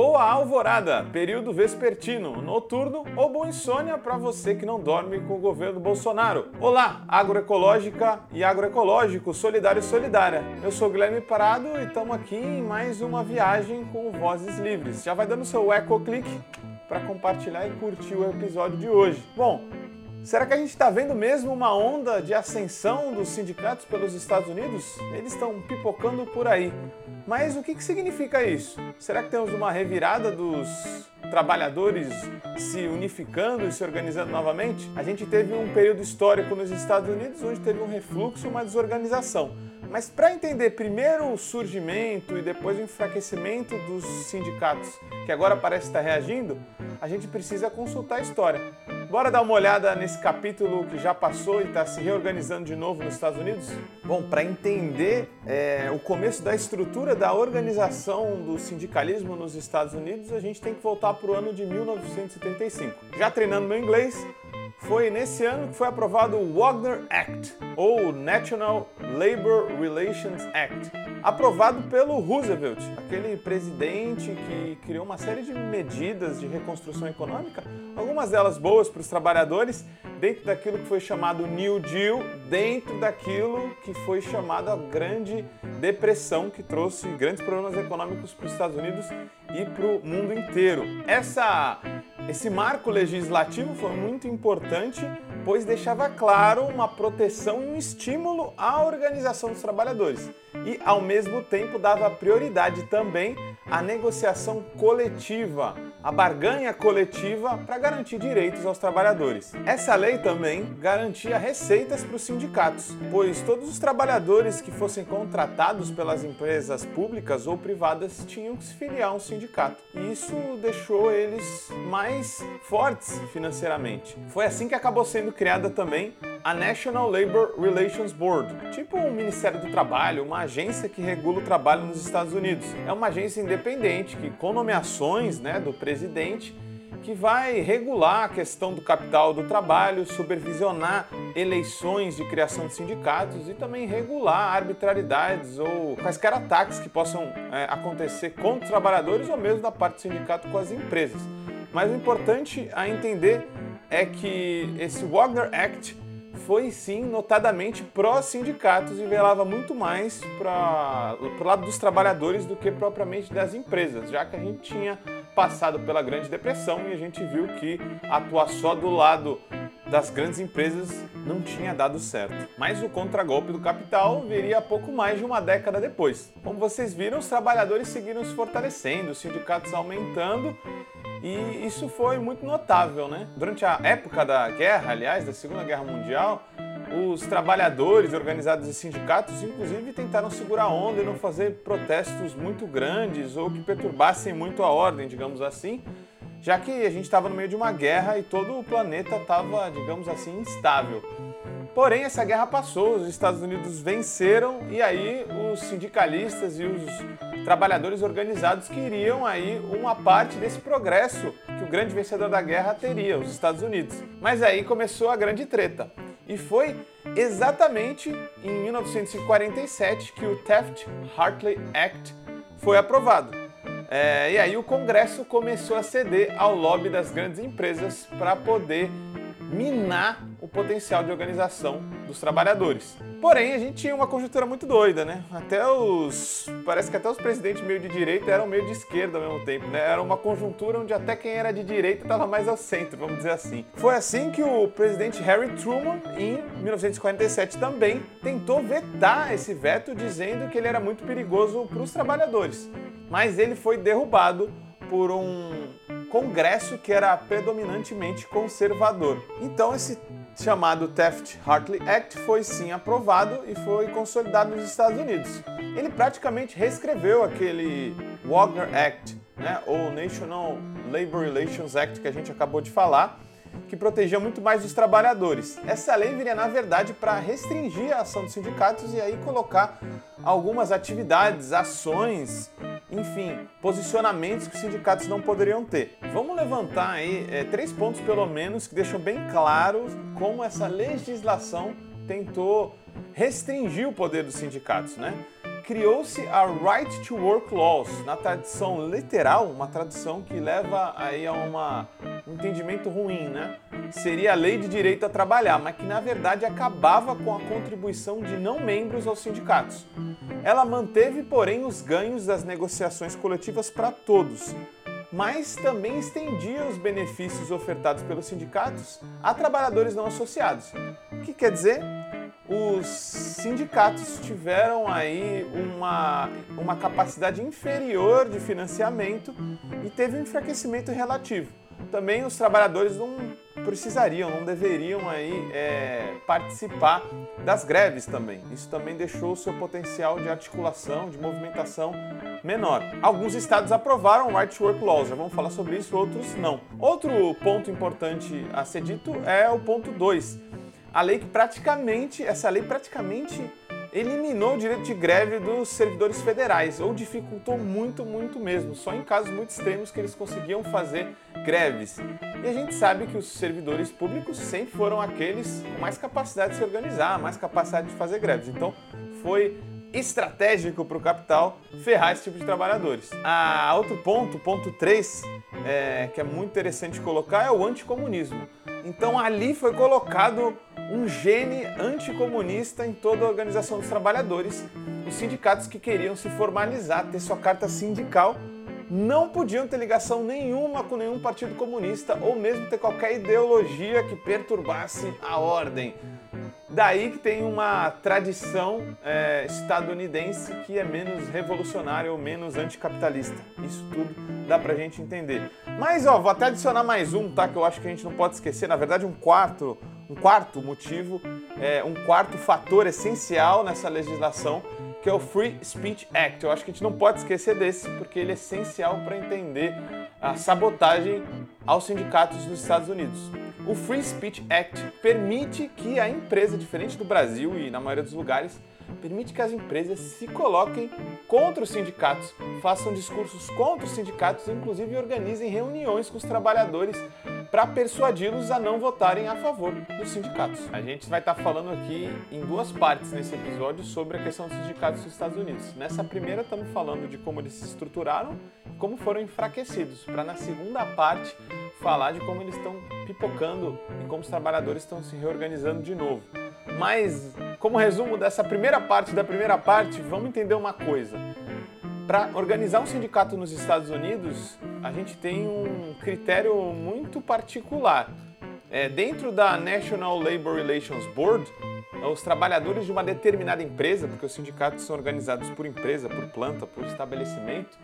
Boa alvorada, período vespertino, noturno ou boa insônia para você que não dorme com o governo Bolsonaro. Olá, agroecológica e agroecológico, solidário e solidária. Eu sou Guilherme Parado e estamos aqui em mais uma viagem com Vozes Livres. Já vai dando seu eco clique para compartilhar e curtir o episódio de hoje. Bom, Será que a gente está vendo mesmo uma onda de ascensão dos sindicatos pelos Estados Unidos? Eles estão pipocando por aí. Mas o que, que significa isso? Será que temos uma revirada dos trabalhadores se unificando e se organizando novamente? A gente teve um período histórico nos Estados Unidos onde teve um refluxo e uma desorganização. Mas para entender primeiro o surgimento e depois o enfraquecimento dos sindicatos, que agora parece estar reagindo, a gente precisa consultar a história. Bora dar uma olhada nesse capítulo que já passou e está se reorganizando de novo nos Estados Unidos? Bom, para entender é, o começo da estrutura da organização do sindicalismo nos Estados Unidos, a gente tem que voltar para o ano de 1975. Já treinando meu inglês, foi nesse ano que foi aprovado o Wagner Act, ou National Labor Relations Act, aprovado pelo Roosevelt, aquele presidente que criou uma série de medidas de reconstrução econômica, algumas delas boas para os trabalhadores, dentro daquilo que foi chamado New Deal, dentro daquilo que foi chamado a Grande Depressão, que trouxe grandes problemas econômicos para os Estados Unidos e para o mundo inteiro. Essa esse marco legislativo foi muito importante, pois deixava claro uma proteção e um estímulo à organização dos trabalhadores e, ao mesmo tempo, dava prioridade também à negociação coletiva, à barganha coletiva para garantir direitos aos trabalhadores. Essa lei também garantia receitas para os sindicatos, pois todos os trabalhadores que fossem contratados pelas empresas públicas ou privadas tinham que se filiar a um sindicato. E isso deixou eles mais fortes financeiramente. Foi assim que acabou sendo criada também a National Labor Relations Board, tipo um Ministério do Trabalho, uma agência que regula o trabalho nos Estados Unidos. É uma agência independente que, com nomeações né, do presidente, que vai regular a questão do capital do trabalho, supervisionar eleições de criação de sindicatos e também regular arbitrariedades ou quaisquer ataques que possam é, acontecer contra os trabalhadores ou mesmo da parte do sindicato com as empresas. Mas o importante a entender é que esse Wagner Act foi sim notadamente pró-sindicatos e velava muito mais para o lado dos trabalhadores do que propriamente das empresas, já que a gente tinha passado pela Grande Depressão e a gente viu que atuar só do lado das grandes empresas não tinha dado certo. Mas o contragolpe do capital viria pouco mais de uma década depois. Como vocês viram, os trabalhadores seguiram se fortalecendo, os sindicatos aumentando e isso foi muito notável, né? Durante a época da guerra, aliás, da Segunda Guerra Mundial, os trabalhadores organizados em sindicatos, inclusive, tentaram segurar a onda e não fazer protestos muito grandes ou que perturbassem muito a ordem, digamos assim, já que a gente estava no meio de uma guerra e todo o planeta estava, digamos assim, instável. Porém, essa guerra passou, os Estados Unidos venceram e aí os sindicalistas e os trabalhadores organizados queriam aí uma parte desse progresso que o grande vencedor da guerra teria, os Estados Unidos. Mas aí começou a grande treta. E foi exatamente em 1947 que o Taft-Hartley Act foi aprovado. É, e aí o Congresso começou a ceder ao lobby das grandes empresas para poder minar potencial de organização dos trabalhadores. Porém, a gente tinha uma conjuntura muito doida, né? Até os. Parece que até os presidentes meio de direita eram meio de esquerda ao mesmo tempo, né? Era uma conjuntura onde até quem era de direita estava mais ao centro, vamos dizer assim. Foi assim que o presidente Harry Truman, em 1947, também tentou vetar esse veto, dizendo que ele era muito perigoso para os trabalhadores. Mas ele foi derrubado por um Congresso que era predominantemente conservador. Então esse chamado Taft-Hartley Act foi sim aprovado e foi consolidado nos Estados Unidos. Ele praticamente reescreveu aquele Wagner Act, né, ou National Labor Relations Act que a gente acabou de falar, que protegia muito mais os trabalhadores. Essa lei viria, na verdade, para restringir a ação dos sindicatos e aí colocar algumas atividades, ações enfim, posicionamentos que os sindicatos não poderiam ter. Vamos levantar aí é, três pontos, pelo menos, que deixam bem claro como essa legislação tentou restringir o poder dos sindicatos, né? criou-se a Right to Work Laws, na tradução literal, uma tradução que leva aí a uma, um entendimento ruim, né? Seria a lei de direito a trabalhar, mas que na verdade acabava com a contribuição de não membros aos sindicatos. Ela manteve, porém, os ganhos das negociações coletivas para todos, mas também estendia os benefícios ofertados pelos sindicatos a trabalhadores não associados. O que quer dizer? os sindicatos tiveram aí uma, uma capacidade inferior de financiamento e teve um enfraquecimento relativo. Também os trabalhadores não precisariam, não deveriam aí é, participar das greves também. Isso também deixou o seu potencial de articulação, de movimentação menor. Alguns estados aprovaram Right to Work Laws, já vamos falar sobre isso, outros não. Outro ponto importante a ser dito é o ponto 2, a lei que praticamente, essa lei praticamente eliminou o direito de greve dos servidores federais, ou dificultou muito, muito mesmo. Só em casos muito extremos que eles conseguiam fazer greves. E a gente sabe que os servidores públicos sempre foram aqueles com mais capacidade de se organizar, mais capacidade de fazer greves. Então foi estratégico para o capital ferrar esse tipo de trabalhadores. Ah, outro ponto, ponto 3, é, que é muito interessante colocar, é o anticomunismo. Então ali foi colocado um gene anticomunista em toda a organização dos trabalhadores. Os sindicatos que queriam se formalizar, ter sua carta sindical, não podiam ter ligação nenhuma com nenhum partido comunista ou mesmo ter qualquer ideologia que perturbasse a ordem. Daí que tem uma tradição é, estadunidense que é menos revolucionária ou menos anticapitalista. Isso tudo dá pra gente entender. Mas ó, vou até adicionar mais um, tá? Que eu acho que a gente não pode esquecer. Na verdade, um quarto, um quarto motivo, é, um quarto fator essencial nessa legislação, que é o Free Speech Act. Eu acho que a gente não pode esquecer desse, porque ele é essencial para entender a sabotagem aos sindicatos dos Estados Unidos. O Free Speech Act permite que a empresa, diferente do Brasil e na maioria dos lugares, permite que as empresas se coloquem contra os sindicatos, façam discursos contra os sindicatos, inclusive organizem reuniões com os trabalhadores para persuadi-los a não votarem a favor dos sindicatos. A gente vai estar tá falando aqui em duas partes nesse episódio sobre a questão dos sindicatos dos Estados Unidos. Nessa primeira estamos falando de como eles se estruturaram como foram enfraquecidos, para na segunda parte falar de como eles estão pipocando e como os trabalhadores estão se reorganizando de novo. Mas, como resumo dessa primeira parte da primeira parte, vamos entender uma coisa. Para organizar um sindicato nos Estados Unidos, a gente tem um critério muito particular. É, dentro da National Labor Relations Board, os trabalhadores de uma determinada empresa, porque os sindicatos são organizados por empresa, por planta, por estabelecimento,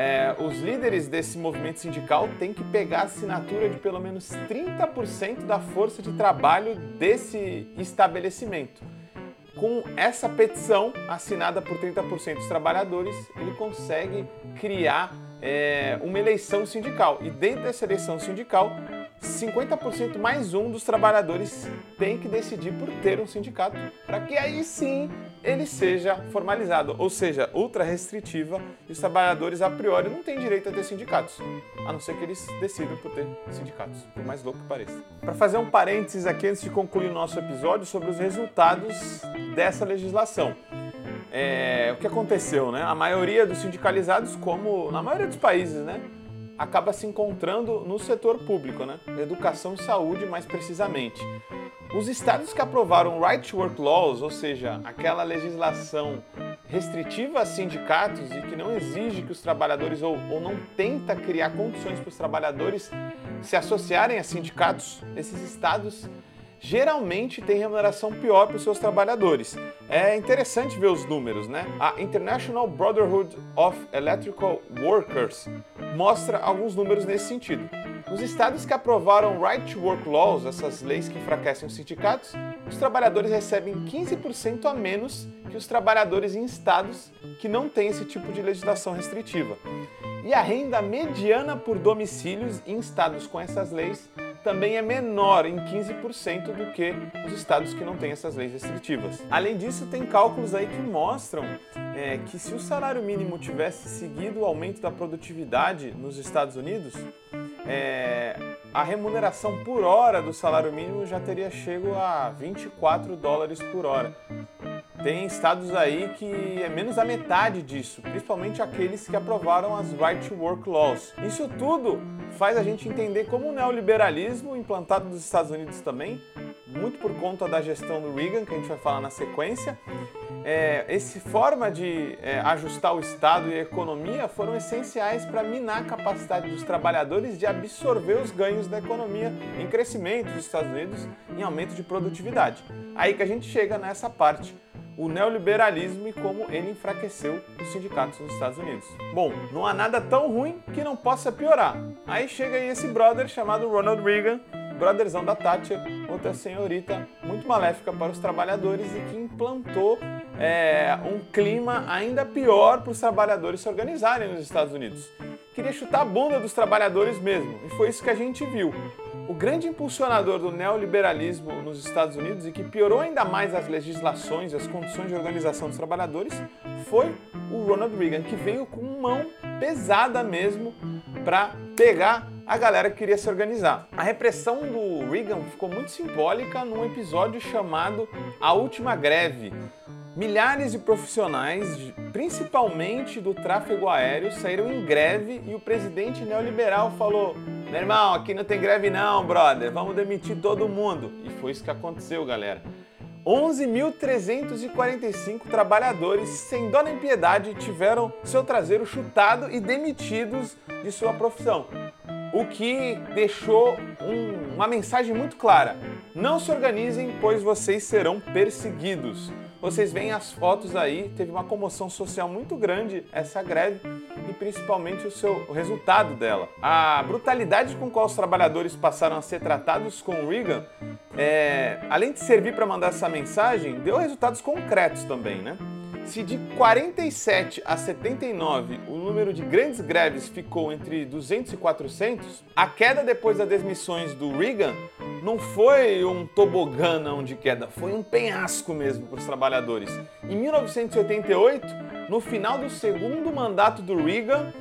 é, os líderes desse movimento sindical têm que pegar a assinatura de pelo menos 30% da força de trabalho desse estabelecimento. Com essa petição assinada por 30% dos trabalhadores, ele consegue criar é, uma eleição sindical. E dentro dessa eleição sindical, 50% mais um dos trabalhadores tem que decidir por ter um sindicato, para que aí sim ele seja formalizado, ou seja, ultra restritiva, e os trabalhadores a priori não têm direito a ter sindicatos, a não ser que eles decidam por ter sindicatos, por mais louco que pareça. Para fazer um parênteses aqui antes de concluir o nosso episódio sobre os resultados dessa legislação. É, o que aconteceu, né? A maioria dos sindicalizados, como na maioria dos países, né? Acaba se encontrando no setor público, né? Educação e saúde, mais precisamente. Os estados que aprovaram Right to Work Laws, ou seja, aquela legislação restritiva a sindicatos e que não exige que os trabalhadores ou, ou não tenta criar condições para os trabalhadores se associarem a sindicatos, esses estados geralmente têm remuneração pior para os seus trabalhadores. É interessante ver os números, né? A International Brotherhood of Electrical Workers mostra alguns números nesse sentido. Nos estados que aprovaram Right to Work Laws, essas leis que enfraquecem os sindicatos, os trabalhadores recebem 15% a menos que os trabalhadores em estados que não têm esse tipo de legislação restritiva. E a renda mediana por domicílios em estados com essas leis também é menor em 15% do que os estados que não têm essas leis restritivas. Além disso, tem cálculos aí que mostram é, que se o salário mínimo tivesse seguido o aumento da produtividade nos Estados Unidos, é, a remuneração por hora do salário mínimo já teria chego a 24 dólares por hora. Tem estados aí que é menos da metade disso, principalmente aqueles que aprovaram as Right to Work Laws. Isso tudo faz a gente entender como o neoliberalismo, implantado nos Estados Unidos também, muito por conta da gestão do Reagan, que a gente vai falar na sequência, é, essa forma de é, ajustar o Estado e a economia foram essenciais para minar a capacidade dos trabalhadores de absorver os ganhos da economia em crescimento dos Estados Unidos, em aumento de produtividade. Aí que a gente chega nessa parte o neoliberalismo e como ele enfraqueceu os sindicatos nos Estados Unidos. Bom, não há nada tão ruim que não possa piorar. Aí chega aí esse brother chamado Ronald Reagan, brotherzão da Thatcher, outra senhorita muito maléfica para os trabalhadores e que implantou é, um clima ainda pior para os trabalhadores se organizarem nos Estados Unidos. Queria chutar a bunda dos trabalhadores mesmo, e foi isso que a gente viu. O grande impulsionador do neoliberalismo nos Estados Unidos e que piorou ainda mais as legislações e as condições de organização dos trabalhadores foi o Ronald Reagan, que veio com mão pesada mesmo para pegar a galera que queria se organizar. A repressão do Reagan ficou muito simbólica num episódio chamado A Última Greve. Milhares de profissionais, principalmente do tráfego aéreo, saíram em greve e o presidente neoliberal falou: Meu irmão, aqui não tem greve não, brother, vamos demitir todo mundo. E foi isso que aconteceu, galera. 11.345 trabalhadores, sem dó nem piedade, tiveram seu traseiro chutado e demitidos de sua profissão o que deixou um, uma mensagem muito clara: não se organizem, pois vocês serão perseguidos. Vocês veem as fotos aí, teve uma comoção social muito grande essa greve e principalmente o seu o resultado dela. A brutalidade com qual os trabalhadores passaram a ser tratados com Reagan, é, além de servir para mandar essa mensagem, deu resultados concretos também, né? Se de 47 a 79 o número de grandes greves ficou entre 200 e 400, a queda depois das demissões do Reagan não foi um tobogã de queda, foi um penhasco mesmo para os trabalhadores. Em 1988, no final do segundo mandato do Reagan,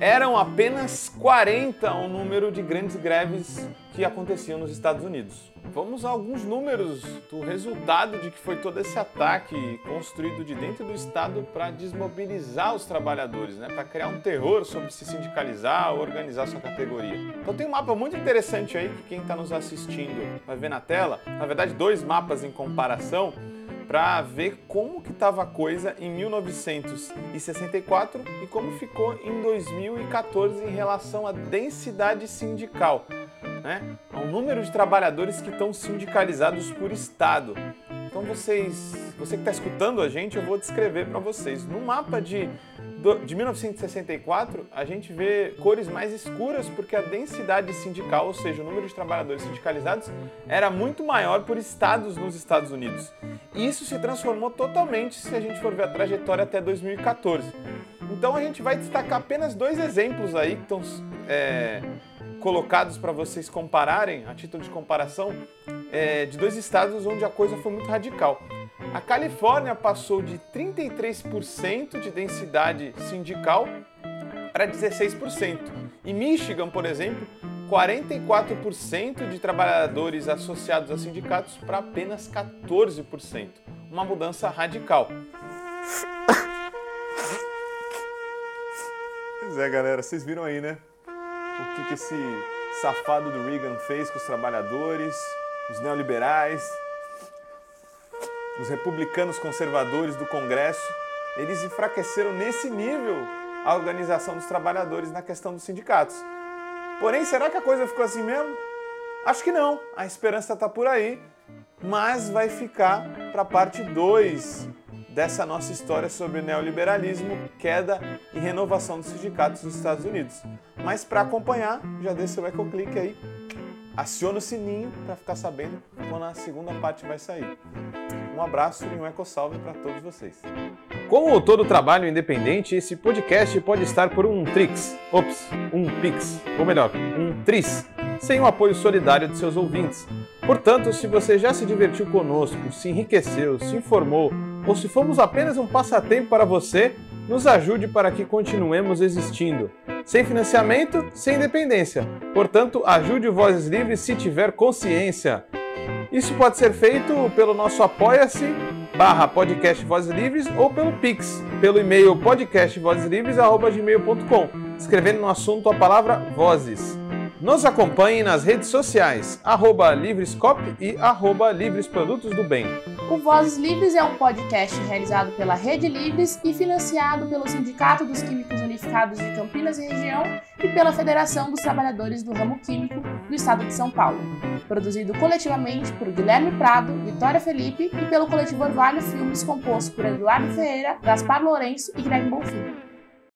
eram apenas 40 o número de grandes greves que aconteciam nos Estados Unidos. Vamos a alguns números do resultado de que foi todo esse ataque construído de dentro do Estado para desmobilizar os trabalhadores, né? para criar um terror sobre se sindicalizar ou organizar sua categoria. Então tem um mapa muito interessante aí que quem está nos assistindo vai ver na tela. Na verdade, dois mapas em comparação para ver como que estava a coisa em 1964 e como ficou em 2014 em relação à densidade sindical, né? ao número de trabalhadores que estão sindicalizados por estado. Então vocês, você que está escutando a gente, eu vou descrever para vocês. No mapa de de 1964, a gente vê cores mais escuras porque a densidade sindical, ou seja, o número de trabalhadores sindicalizados, era muito maior por estados nos Estados Unidos. E isso se transformou totalmente se a gente for ver a trajetória até 2014. Então a gente vai destacar apenas dois exemplos aí que estão é, colocados para vocês compararem, a título de comparação, é, de dois estados onde a coisa foi muito radical. A Califórnia passou de 33% de densidade sindical para 16%. E Michigan, por exemplo, 44% de trabalhadores associados a sindicatos para apenas 14%. Uma mudança radical. Pois é, galera, vocês viram aí, né? O que, que esse safado do Reagan fez com os trabalhadores, os neoliberais, os republicanos conservadores do Congresso, eles enfraqueceram nesse nível a organização dos trabalhadores na questão dos sindicatos. Porém, será que a coisa ficou assim mesmo? Acho que não. A esperança está por aí, mas vai ficar para a parte 2 dessa nossa história sobre neoliberalismo, queda e renovação dos sindicatos nos Estados Unidos. Mas para acompanhar, já deixa o ecoclique aí, aciona o sininho para ficar sabendo quando a segunda parte vai sair. Um abraço e um eco-salve para todos vocês. Como todo trabalho independente, esse podcast pode estar por um Trix, ops, um Pix, ou melhor, um Tris, sem o apoio solidário de seus ouvintes. Portanto, se você já se divertiu conosco, se enriqueceu, se informou, ou se fomos apenas um passatempo para você, nos ajude para que continuemos existindo. Sem financiamento, sem independência. Portanto, ajude o Vozes Livres se tiver consciência. Isso pode ser feito pelo nosso Apoia-se barra podcast Vozes Livres ou pelo Pix, pelo e-mail podcastvozeslivres.gmail.com, escrevendo no assunto a palavra Vozes. Nos acompanhe nas redes sociais, arroba Livrescop e arroba Livres Produtos do Bem. O Vozes Livres é um podcast realizado pela Rede Livres e financiado pelo Sindicato dos Químicos Unificados de Campinas e Região e pela Federação dos Trabalhadores do Ramo Químico do Estado de São Paulo. Produzido coletivamente por Guilherme Prado, Vitória Felipe e pelo coletivo Orvalho Filmes, composto por Eduardo Ferreira, Gaspar Lourenço e Greg Bonfim.